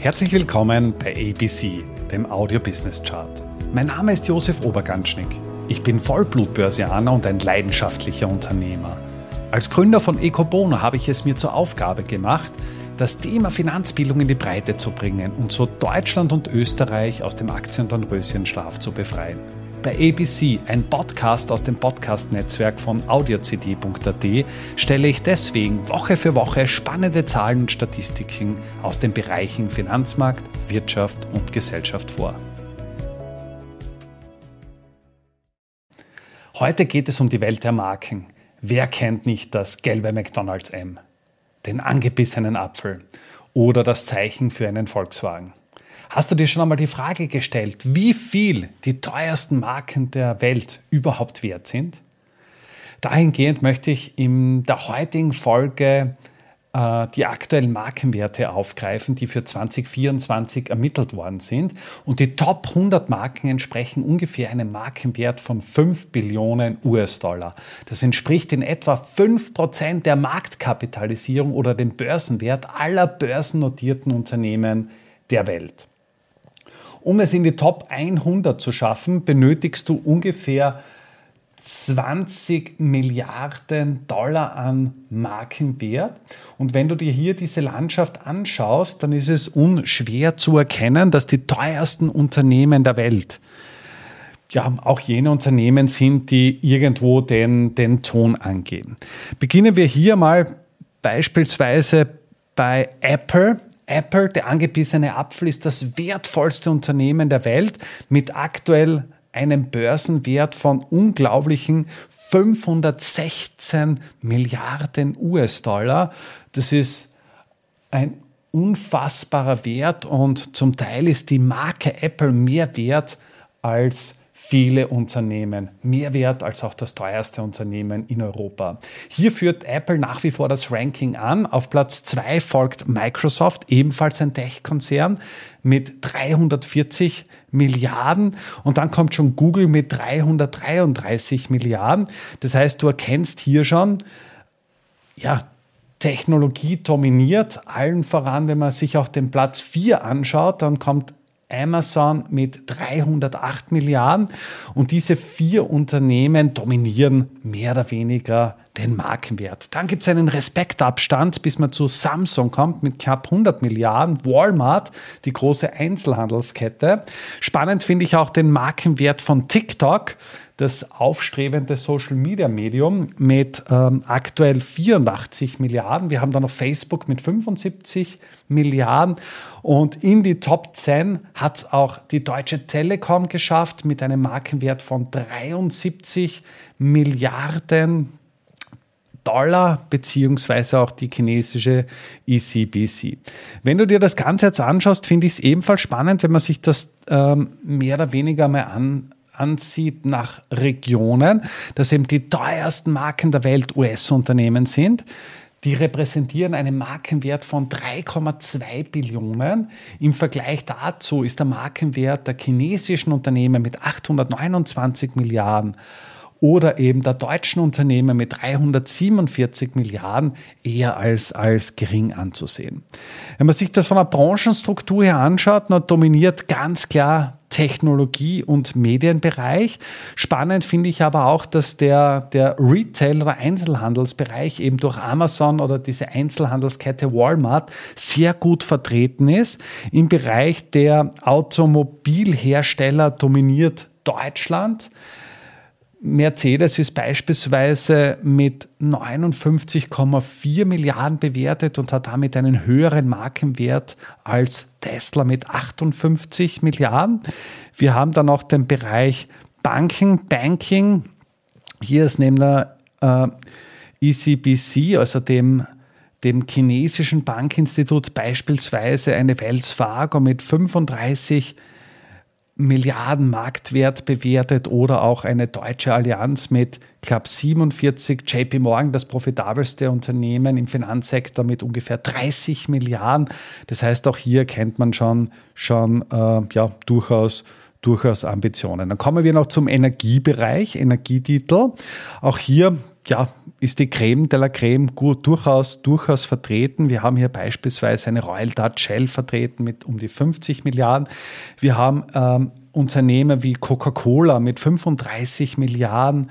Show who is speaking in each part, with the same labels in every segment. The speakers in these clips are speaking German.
Speaker 1: Herzlich willkommen bei ABC, dem Audio Business Chart. Mein Name ist Josef Oberganschnick. Ich bin Vollblutbörsianer und ein leidenschaftlicher Unternehmer. Als Gründer von Ecobono habe ich es mir zur Aufgabe gemacht, das Thema Finanzbildung in die Breite zu bringen und so Deutschland und Österreich aus dem Aktien- und Röschenschlaf zu befreien. Bei ABC, ein Podcast aus dem Podcast-Netzwerk von audiocd.at, stelle ich deswegen Woche für Woche spannende Zahlen und Statistiken aus den Bereichen Finanzmarkt, Wirtschaft und Gesellschaft vor. Heute geht es um die Welt der Marken. Wer kennt nicht das gelbe McDonald's M, den angebissenen Apfel oder das Zeichen für einen Volkswagen? Hast du dir schon einmal die Frage gestellt, wie viel die teuersten Marken der Welt überhaupt wert sind? Dahingehend möchte ich in der heutigen Folge äh, die aktuellen Markenwerte aufgreifen, die für 2024 ermittelt worden sind. Und die Top 100 Marken entsprechen ungefähr einem Markenwert von 5 Billionen US-Dollar. Das entspricht in etwa 5% der Marktkapitalisierung oder dem Börsenwert aller börsennotierten Unternehmen der Welt. Um es in die Top 100 zu schaffen, benötigst du ungefähr 20 Milliarden Dollar an Markenwert. Und wenn du dir hier diese Landschaft anschaust, dann ist es unschwer zu erkennen, dass die teuersten Unternehmen der Welt ja, auch jene Unternehmen sind, die irgendwo den, den Ton angeben. Beginnen wir hier mal beispielsweise bei Apple. Apple, der angebissene Apfel, ist das wertvollste Unternehmen der Welt mit aktuell einem Börsenwert von unglaublichen 516 Milliarden US-Dollar. Das ist ein unfassbarer Wert und zum Teil ist die Marke Apple mehr wert als viele Unternehmen, mehr wert als auch das teuerste Unternehmen in Europa. Hier führt Apple nach wie vor das Ranking an. Auf Platz 2 folgt Microsoft, ebenfalls ein Tech-Konzern mit 340 Milliarden und dann kommt schon Google mit 333 Milliarden. Das heißt, du erkennst hier schon, ja, Technologie dominiert, allen voran, wenn man sich auch den Platz 4 anschaut, dann kommt Amazon mit 308 Milliarden. Und diese vier Unternehmen dominieren mehr oder weniger den Markenwert. Dann gibt es einen Respektabstand, bis man zu Samsung kommt mit knapp 100 Milliarden. Walmart, die große Einzelhandelskette. Spannend finde ich auch den Markenwert von TikTok das aufstrebende Social Media Medium mit ähm, aktuell 84 Milliarden. Wir haben dann noch Facebook mit 75 Milliarden. Und in die Top 10 hat es auch die Deutsche Telekom geschafft mit einem Markenwert von 73 Milliarden Dollar, beziehungsweise auch die chinesische ECBC. Wenn du dir das Ganze jetzt anschaust, finde ich es ebenfalls spannend, wenn man sich das ähm, mehr oder weniger mal an, ansieht nach Regionen, dass eben die teuersten Marken der Welt US-Unternehmen sind. Die repräsentieren einen Markenwert von 3,2 Billionen. Im Vergleich dazu ist der Markenwert der chinesischen Unternehmen mit 829 Milliarden oder eben der deutschen Unternehmen mit 347 Milliarden eher als, als gering anzusehen. Wenn man sich das von der Branchenstruktur her anschaut, dann dominiert ganz klar Technologie- und Medienbereich. Spannend finde ich aber auch, dass der, der Retail- oder Einzelhandelsbereich eben durch Amazon oder diese Einzelhandelskette Walmart sehr gut vertreten ist. Im Bereich der Automobilhersteller dominiert Deutschland. Mercedes ist beispielsweise mit 59,4 Milliarden bewertet und hat damit einen höheren Markenwert als Tesla mit 58 Milliarden. Wir haben dann auch den Bereich Banken, Banking. Hier ist neben der äh, ECBC, also dem dem chinesischen Bankinstitut beispielsweise eine Wells Fargo mit 35 Milliarden Milliarden Marktwert bewertet oder auch eine deutsche Allianz mit knapp 47, JP Morgan, das profitabelste Unternehmen im Finanzsektor mit ungefähr 30 Milliarden. Das heißt, auch hier kennt man schon, schon äh, ja, durchaus durchaus Ambitionen. Dann kommen wir noch zum Energiebereich, Energietitel. Auch hier ja, ist die Creme de la Creme gut, durchaus, durchaus vertreten. Wir haben hier beispielsweise eine Royal Dutch Shell vertreten mit um die 50 Milliarden. Wir haben ähm, Unternehmen wie Coca-Cola mit 35 Milliarden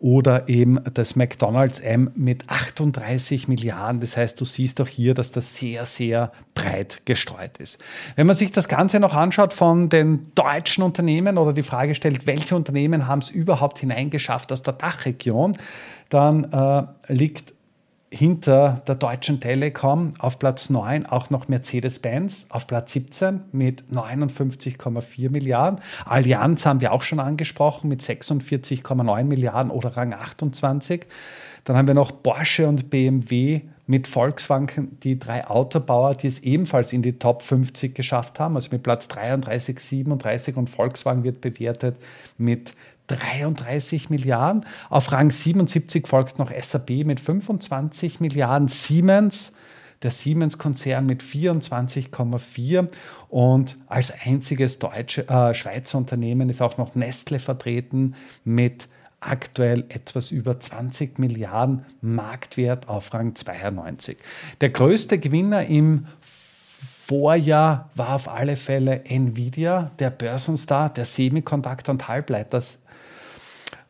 Speaker 1: oder eben das McDonald's M mit 38 Milliarden. Das heißt, du siehst auch hier, dass das sehr, sehr breit gestreut ist. Wenn man sich das Ganze noch anschaut von den deutschen Unternehmen oder die Frage stellt, welche Unternehmen haben es überhaupt hineingeschafft aus der Dachregion, dann äh, liegt hinter der Deutschen Telekom auf Platz 9 auch noch Mercedes-Benz, auf Platz 17 mit 59,4 Milliarden. Allianz haben wir auch schon angesprochen mit 46,9 Milliarden oder Rang 28. Dann haben wir noch Porsche und BMW mit Volkswagen, die drei Autobauer, die es ebenfalls in die Top 50 geschafft haben, also mit Platz 33, 37 und Volkswagen wird bewertet mit 33 Milliarden. Auf Rang 77 folgt noch SAP mit 25 Milliarden, Siemens, der Siemens-Konzern mit 24,4 und als einziges deutsche, äh, Schweizer Unternehmen ist auch noch Nestle vertreten mit aktuell etwas über 20 Milliarden Marktwert auf Rang 92. Der größte Gewinner im Vorjahr war auf alle Fälle Nvidia, der Börsenstar, der Semiconductor- und Halbleiters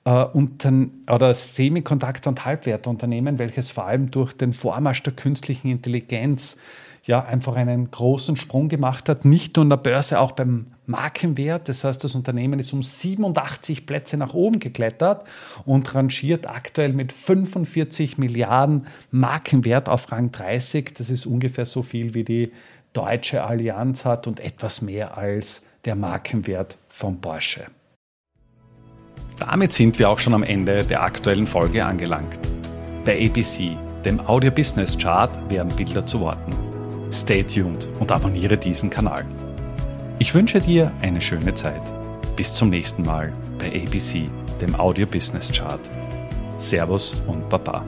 Speaker 1: äh, oder Semiconductor- und Halbwertunternehmen, welches vor allem durch den Vormarsch der künstlichen Intelligenz ja einfach einen großen Sprung gemacht hat, nicht nur in der Börse, auch beim Markenwert. Das heißt, das Unternehmen ist um 87 Plätze nach oben geklettert und rangiert aktuell mit 45 Milliarden Markenwert auf Rang 30. Das ist ungefähr so viel wie die deutsche Allianz hat und etwas mehr als der Markenwert von Porsche. Damit sind wir auch schon am Ende der aktuellen Folge angelangt. Bei ABC, dem Audio Business Chart, werden Bilder zu Worten. Stay tuned und abonniere diesen Kanal. Ich wünsche dir eine schöne Zeit. Bis zum nächsten Mal bei ABC, dem Audio Business Chart. Servus und Baba.